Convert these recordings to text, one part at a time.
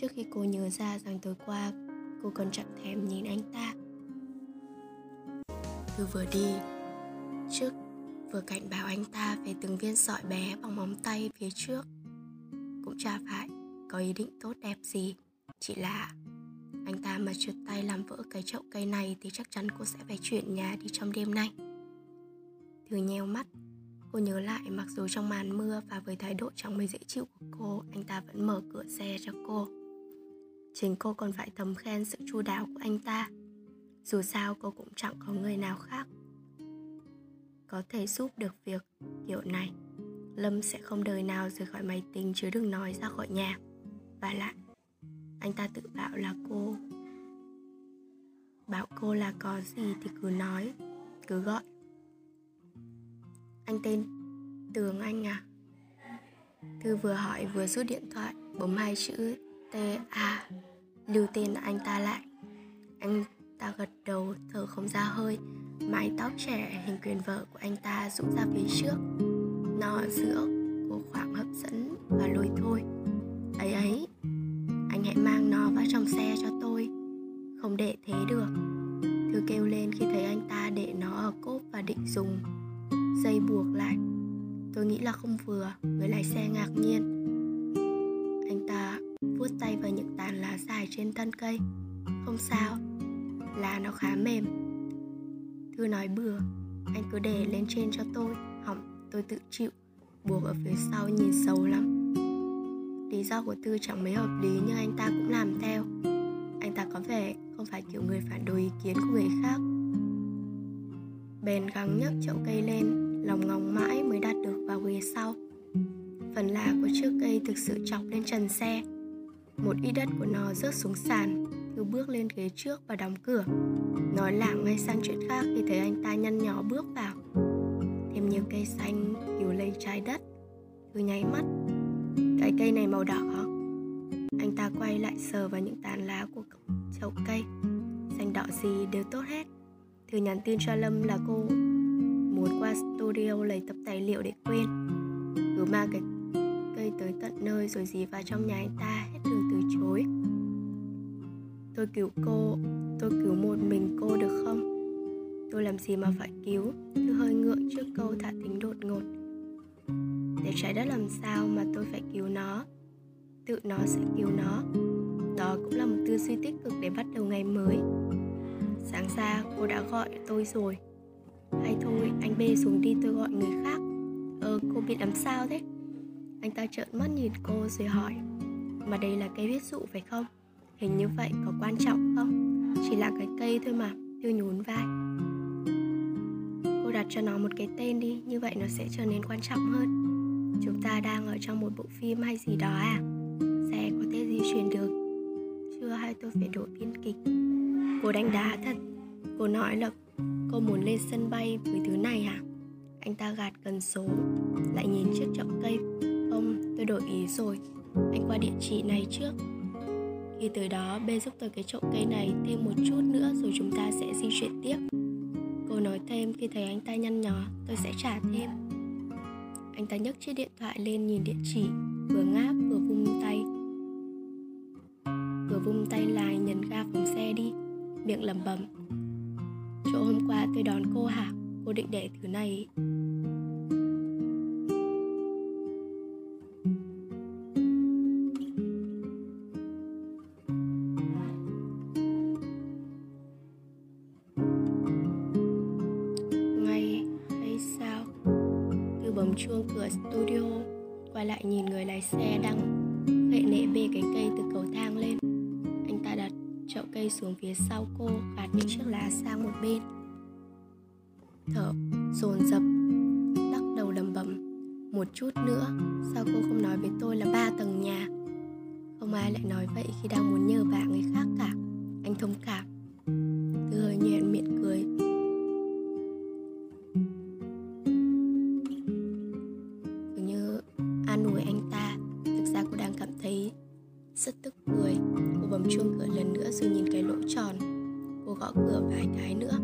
Trước khi cô nhớ ra rằng tối qua cô còn chẳng thèm nhìn anh ta. Thư vừa đi, trước vừa cảnh báo anh ta về từng viên sỏi bé bằng móng tay phía trước. Cũng chả phải có ý định tốt đẹp gì, chỉ là anh ta mà trượt tay làm vỡ cái chậu cây này thì chắc chắn cô sẽ phải chuyển nhà đi trong đêm nay. Thư nheo mắt, cô nhớ lại mặc dù trong màn mưa và với thái độ chẳng mấy dễ chịu của cô, anh ta vẫn mở cửa xe cho cô. Chính cô còn phải thầm khen sự chu đáo của anh ta. Dù sao cô cũng chẳng có người nào khác có thể giúp được việc kiểu này. Lâm sẽ không đời nào rời khỏi máy tính chứ đừng nói ra khỏi nhà. Và lại, anh ta tự bảo là cô Bảo cô là có gì thì cứ nói Cứ gọi Anh tên Tường Anh à Thư vừa hỏi vừa rút điện thoại Bấm hai chữ T-A Lưu tên anh ta lại. Anh ta gật đầu, thở không ra hơi. Mái tóc trẻ, hình quyền vợ của anh ta rũ ra phía trước. Nó ở giữa cô khoảng hấp dẫn và lôi thôi. Ấy ấy, Anh hãy mang nó vào trong xe cho tôi. Không để thế được. Thư kêu lên khi thấy anh ta để nó ở cốp và định dùng. Dây buộc lại. Tôi nghĩ là không vừa Người lái xe ngạc nhiên vuốt tay vào những tàn lá dài trên thân cây. Không sao, Lá nó khá mềm. Thư nói bừa, Anh cứ để lên trên cho tôi, Hỏng, tôi tự chịu. Buộc ở phía sau nhìn xấu lắm. Lý do của Thư chẳng mấy hợp lý Nhưng anh ta cũng làm theo. Anh ta có vẻ không phải kiểu người phản đối ý kiến của người khác. Bèn gắng nhấc chậu cây lên, Lòng ngóng mãi mới đặt được vào ghế sau. Phần lá của chiếc cây thực sự chọc lên trần xe. Một ít đất của nó rớt xuống sàn. Thư bước lên ghế trước và đóng cửa. Nói lảng ngay sang chuyện khác khi thấy anh ta nhăn nhó bước vào. Thêm nhiều cây xanh hiểu lấy trái đất. Thư nháy mắt. Cái cây này màu đỏ. Anh ta quay lại sờ vào những tàn lá của chậu cây. Xanh đỏ gì đều tốt hết. Thư nhắn tin cho Lâm là cô muốn qua studio lấy tập tài liệu để quên. Cứ mang cái cây tới tận nơi rồi dí vào trong nhà anh ta hết từ chối. Tôi cứu cô, tôi cứu một mình cô được không? Tôi làm gì mà phải cứu? tôi hơi ngượng trước câu thả tính đột ngột. Để trái đất làm sao mà tôi phải cứu nó? Tự nó sẽ cứu nó. Đó cũng là một tư duy tích cực để bắt đầu ngày mới. Sáng ra cô đã gọi tôi rồi. Hay thôi anh bê xuống đi tôi gọi người khác. Ờ cô bị làm sao thế? Anh ta trợn mắt nhìn cô rồi hỏi. Mà đây là cây viết dụ phải không? Hình như vậy có quan trọng không? Chỉ là cái cây thôi mà Thư nhún vai. Cô đặt cho nó một cái tên đi Như vậy nó sẽ trở nên quan trọng hơn. Chúng ta đang ở trong một bộ phim hay gì đó à? Xe có thể di chuyển được. Chưa hay tôi phải đổi biên kịch. Cô đánh đá thật. Cô nói là cô muốn lên sân bay với thứ này à? Anh ta gạt cần số Lại nhìn chiếc chậu cây. Không, tôi đổi ý rồi. Anh qua địa chỉ này trước khi tới đó, bê giúp tôi cái chậu cây này thêm một chút nữa rồi chúng ta sẽ di chuyển tiếp. Cô nói thêm khi thấy anh ta nhăn nhó, tôi sẽ trả thêm. Anh ta nhấc chiếc điện thoại lên nhìn địa chỉ, vừa ngáp vừa vung tay. Vừa vung tay lại nhấn ga phóng xe đi, miệng lẩm bẩm. Chỗ hôm qua tôi đón cô hả? Cô định để thứ này sau cô Gạt những chiếc lá sang một bên. Thở dồn dập Lắc đầu lầm bầm Một chút nữa Sao cô không nói với tôi là ba tầng nhà? Không ai lại nói vậy khi đang muốn nhờ vả người khác cả Anh thông cảm. Thư hơi nhẹn miệng cười. Như anh ngồi anh ta, thực ra cô đang cảm thấy rất tức cười. Cô bấm chuông cửa lần nữa rồi nhìn cái lỗ tròn gõ cửa vài cái nữa.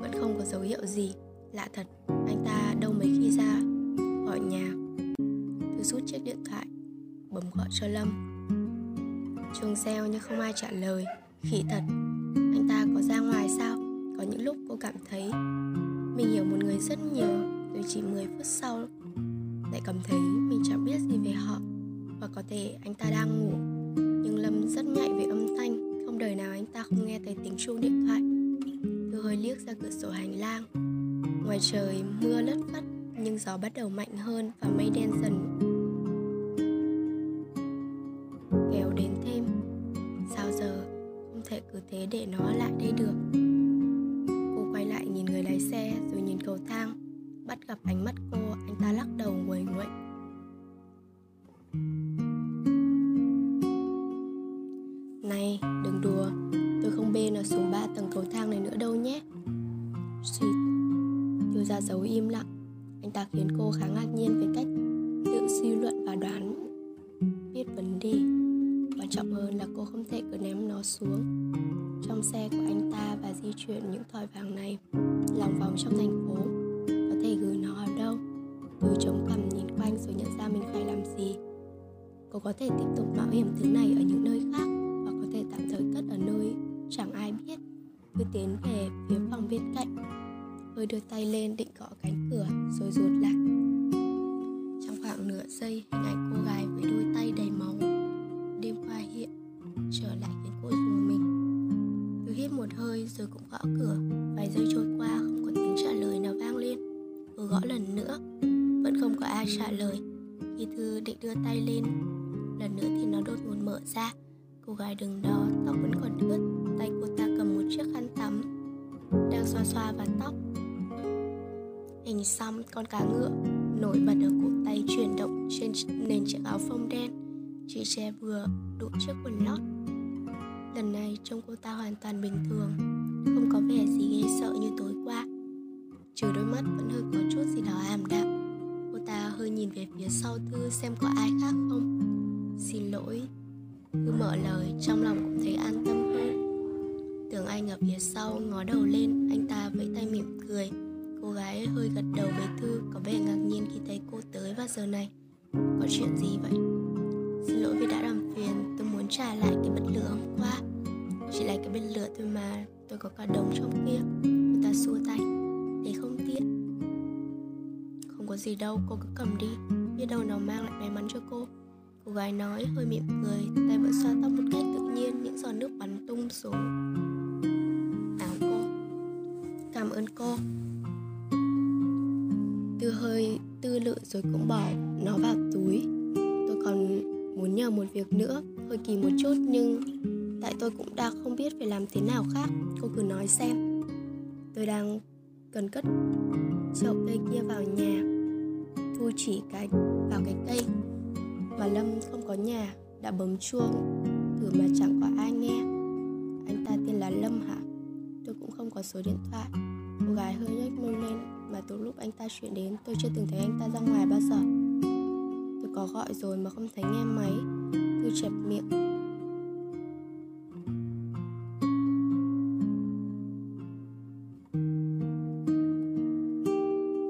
Vẫn không có dấu hiệu gì. Lạ thật, anh ta đâu mấy khi ra gọi nhà. Rút chiếc điện thoại Bấm gọi cho Lâm. Chuông reo nhưng không ai trả lời. Khỉ thật Anh ta có ra ngoài sao? Có những lúc cô cảm thấy Mình hiểu một người rất nhiều Rồi chỉ 10 phút sau Lại cảm thấy mình chẳng biết gì về họ. Và có thể anh ta đang ngủ Nhưng Lâm rất nhạy về âm không nghe thấy tiếng chuông điện thoại. Tôi hơi liếc ra cửa sổ hành lang. Ngoài trời, mưa lất phất, nhưng gió bắt đầu mạnh hơn và mây đen dần. Kéo đến thêm. Sao giờ? Không thể cứ thế để nó lại đây được. Cô quay lại nhìn người lái xe rồi nhìn cầu thang. Bắt gặp ánh mắt cô, anh ta lắc đầu nguầy nguậy này, đừng đùa không bê nó xuống ba tầng cầu thang này nữa đâu nhé. Suýt tiêu ra dấu im lặng. Anh ta khiến cô khá ngạc nhiên về cách tự suy luận và đoán biết vấn đề. Quan trọng hơn là cô không thể cứ ném nó xuống. Trong xe của anh ta và di chuyển những thỏi vàng này lòng vòng trong thành phố, có thể gửi nó ở đâu? Từ chống cằm nhìn quanh rồi nhận ra mình phải làm gì. Cô có thể tiếp tục mạo hiểm thứ này ở những nơi khác. Cứ tiến về phía phòng bên cạnh. Tôi đưa tay lên định gõ cánh cửa rồi rụt lại. Trong khoảng nửa giây, hình ảnh cô gái với đôi tay đầy máu đêm qua hiện trở lại khiến cô dùng mình. Tôi hít một hơi rồi cũng gõ cửa. Vài giây trôi qua, không có tiếng trả lời nào vang lên. Vừa gõ lần nữa, vẫn không có ai trả lời. Khi thư định đưa tay lên, lần nữa thì nó đột ngột mở ra. Cô gái đứng đó, tóc vẫn còn ướt, tay cô ta cầm một chiếc khăn tắm đang xoa xoa vào tóc. Hình xăm con cá ngựa nổi bật ở cổ tay chuyển động trên nền chiếc áo phông đen, Chỉ che vừa đủ chiếc quần lót. Lần này trông cô ta hoàn toàn bình thường, Không có vẻ gì ghê sợ như tối qua. Trừ đôi mắt vẫn hơi có chút gì đó ảm đạm, Cô ta hơi nhìn về phía sau Thư xem có ai khác không. Xin lỗi Thư mở lời, trong lòng cũng thấy an tâm hơn. Tưởng anh ở phía sau, ngó đầu lên, Anh ta vẫy tay mỉm cười. Cô gái hơi gật đầu với Thư, Có vẻ ngạc nhiên khi thấy cô tới vào giờ này. Có chuyện gì vậy? Xin lỗi vì đã làm phiền, Tôi muốn trả lại cái bật lửa hôm qua. Chỉ là cái bật lửa thôi mà, Tôi có cả đống trong kia. Cô ta xua tay thế không tiện. Không có gì đâu, cô cứ cầm đi. Biết đâu nó mang lại may mắn cho cô. Cô gái nói, hơi mỉm cười, Tay vẫn xoa tóc một cách tự nhiên, Những giọt nước bắn tung xuống. Ơn cô. Tư hơi, tư lự rồi cũng bỏ nó vào túi. Tôi còn muốn nhờ một việc nữa, Hơi kỳ một chút nhưng Tại tôi cũng đang không biết phải làm thế nào khác, Cô cứ nói xem. Tôi đang cần cất chậu cây kia vào nhà, Thu chỉ cái, vào cái cây. Mà Lâm không có nhà, Đã bấm chuông, Thử mà chẳng có ai nghe. Anh ta tên là Lâm hả? Tôi cũng không có số điện thoại. Cô gái hơi nhếch môi lên Mà từ lúc anh ta chuyển đến tôi chưa từng thấy anh ta ra ngoài bao giờ. Tôi có gọi rồi mà không thấy nghe máy Tôi chẹp miệng.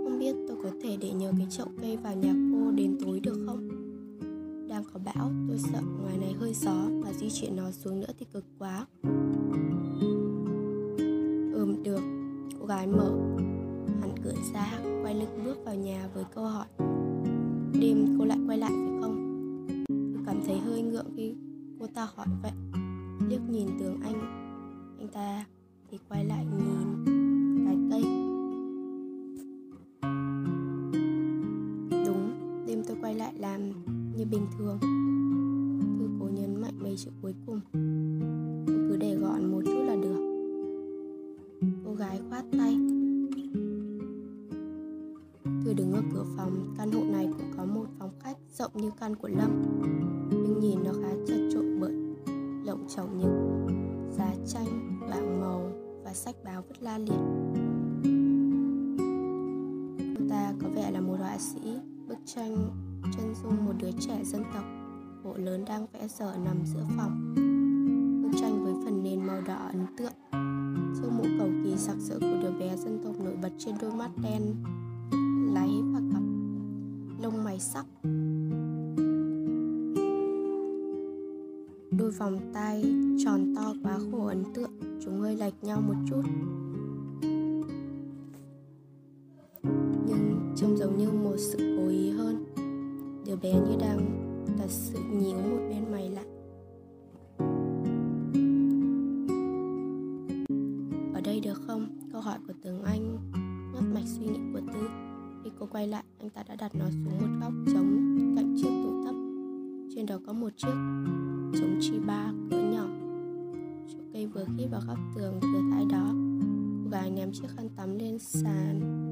Không biết tôi có thể để nhờ cái chậu cây vào nhà cô đến tối được không? Đang có bão, tôi sợ ngoài này hơi gió và di chuyển nó xuống nữa thì cực quá. Cô gái mở. Hẳn cửa ra, quay lưng bước vào nhà với câu hỏi, đêm cô lại quay lại phải không? Tôi cảm thấy hơi ngượng khi cô ta hỏi vậy. Liếc nhìn tường anh anh ta thì quay lại nhìn cái cây. Đúng, đêm tôi quay lại làm như bình thường. Thư cố nhấn mạnh mấy chữ cuối cùng. Tôi cứ để gọn một chút là được gái khoát tay. Tôi đứng ở cửa phòng, căn hộ này cũng có một phòng khách rộng như căn của Lâm. Nhưng nhìn nó khá chật trội bởi lộng chồng những giá tranh, bảng màu và sách báo vứt la liệt. Cô ta có vẻ là một họa sĩ, bức tranh chân dung một đứa trẻ dân tộc. Bộ lớn đang vẽ dở nằm giữa phòng. Bức tranh với phần nền màu đỏ ấn tượng màu kỳ sặc sỡ của đứa bé dân tộc nổi bật trên đôi mắt đen láy và cặp lông mày sắc. Đôi vòng tay tròn to quá khổ ấn tượng, chúng hơi lệch nhau một chút. Nhưng trông giống như một sự cố ý hơn. Đứa bé như đang thật sự nhíu một bên mày lại. Quay lại, anh ta đã đặt nó xuống một góc trống cạnh chiếc tủ thấp. Trên đó có một chiếc chống chi ba cỡ nhỏ. Chỗ cây vừa khít vào góc tường thừa thãi đó Cô gái ném chiếc khăn tắm lên sàn.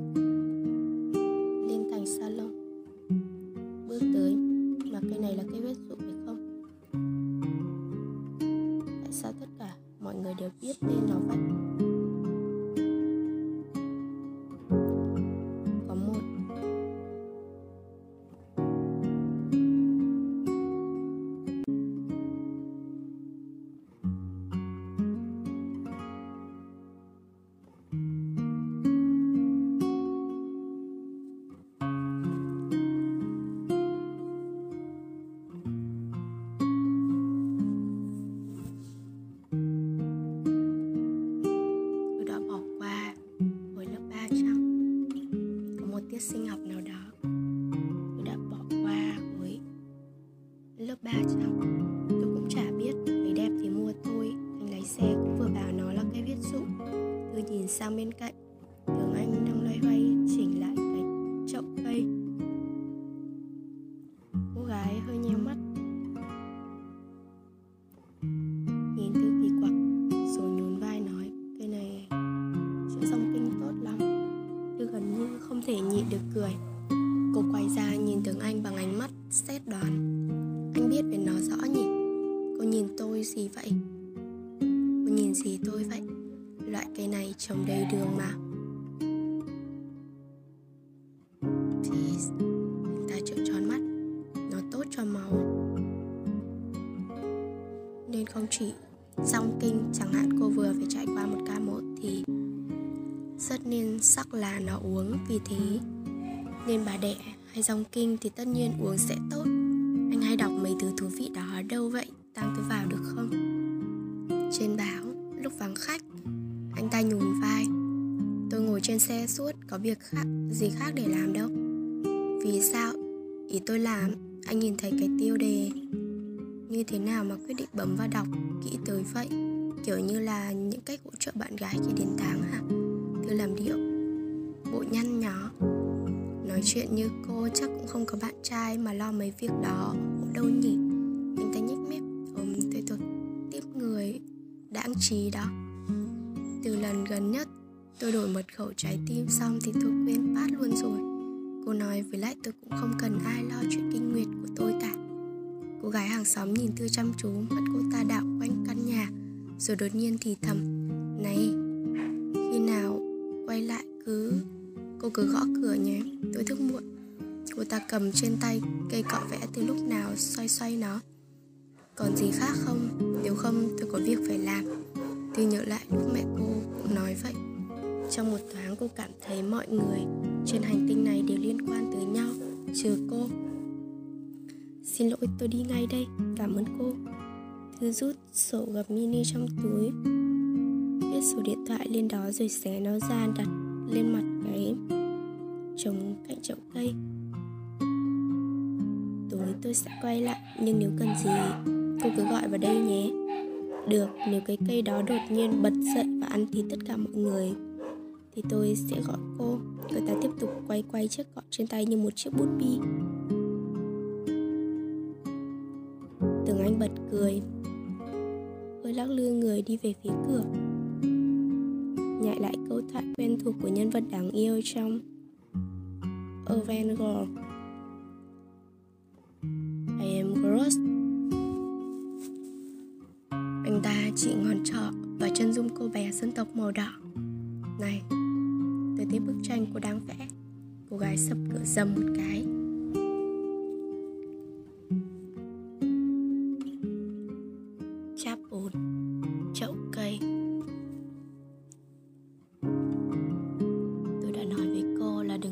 Xe cũng vừa bảo nó là cái viết dụ tôi nhìn sang bên cạnh, tưởng anh đang loay hoay, chỉnh lại cái chậu cây. Cô gái hơi nheo mắt. Nhìn tôi kỳ quặc, rồi nhún vai nói cây này chữ dòng kinh tốt lắm. Tôi gần như không thể nhịn được cười. Cô quay ra nhìn tưởng anh bằng ánh mắt xét đoán. Anh biết về nó rõ nhỉ? Cô nhìn tôi gì vậy nhìn gì tôi vậy? Loại cây này trồng đầy đường mà. Please Anh ta trợn tròn mắt. Nó tốt cho máu. Nên không chỉ Song kinh, chẳng hạn cô vừa phải trải qua một ca mổ thì rất nên sắc là nó uống vì thế. Nên bà đẻ hay dòng kinh thì tất nhiên uống sẽ tốt. Anh hay đọc mấy thứ thú vị đó ở đâu vậy? Tăng tôi vào được không? Trên bàn lúc vắng khách. Anh ta nhún vai. Tôi ngồi trên xe suốt, có việc khác, gì khác để làm đâu. Vì sao? Ý tôi làm anh nhìn thấy cái tiêu đề như thế nào mà quyết định bấm vào đọc kỹ tới vậy? Kiểu như là những cách hỗ trợ bạn gái khi đến tháng hả? Thư làm điệu. Bộ nhăn nhỏ nói chuyện như cô chắc cũng không có bạn trai mà lo mấy việc đó. Đâu nhỉ? Lãng trí đó. Từ lần gần nhất, tôi đổi mật khẩu trái tim xong thì tôi quên bát luôn rồi. Cô nói với lại tôi cũng không cần ai lo chuyện kinh nguyệt của tôi cả. Cô gái hàng xóm nhìn tôi chăm chú mắt cô ta đảo quanh căn nhà, rồi đột nhiên thì thầm, này, khi nào quay lại cứ, cô cứ gõ cửa nhé, tôi thức muộn. Cô ta cầm trên tay cây cọ vẽ từ lúc nào xoay xoay nó còn gì khác không? Nếu không, tôi có việc phải làm. Tôi nhớ lại lúc mẹ cô cũng nói vậy. Trong một thoáng cô cảm thấy mọi người trên hành tinh này đều liên quan tới nhau, trừ cô. Xin lỗi, tôi đi ngay đây. Cảm ơn cô. Thư rút sổ gập mini trong túi. Viết số điện thoại lên đó rồi xé nó ra đặt lên mặt cái trống cạnh chậu cây. Tối tôi sẽ quay lại, nhưng nếu cần gì cô cứ gọi vào đây nhé. Được, nếu cái cây đó đột nhiên bật dậy và ăn thịt tất cả mọi người, thì tôi sẽ gọi cô. Người ta tiếp tục quay quay chiếc cọ trên tay như một chiếc bút bi. Tưởng anh bật cười, hơi lắc lư người đi về phía cửa. Nhại lại câu thoại quen thuộc của nhân vật đáng yêu trong Avengers. I am Gross chị ngọn trọ và chân dung cô bé dân tộc màu đỏ. Này, tôi thấy bức tranh cô đang vẽ. Cô gái sập cửa dầm một cái.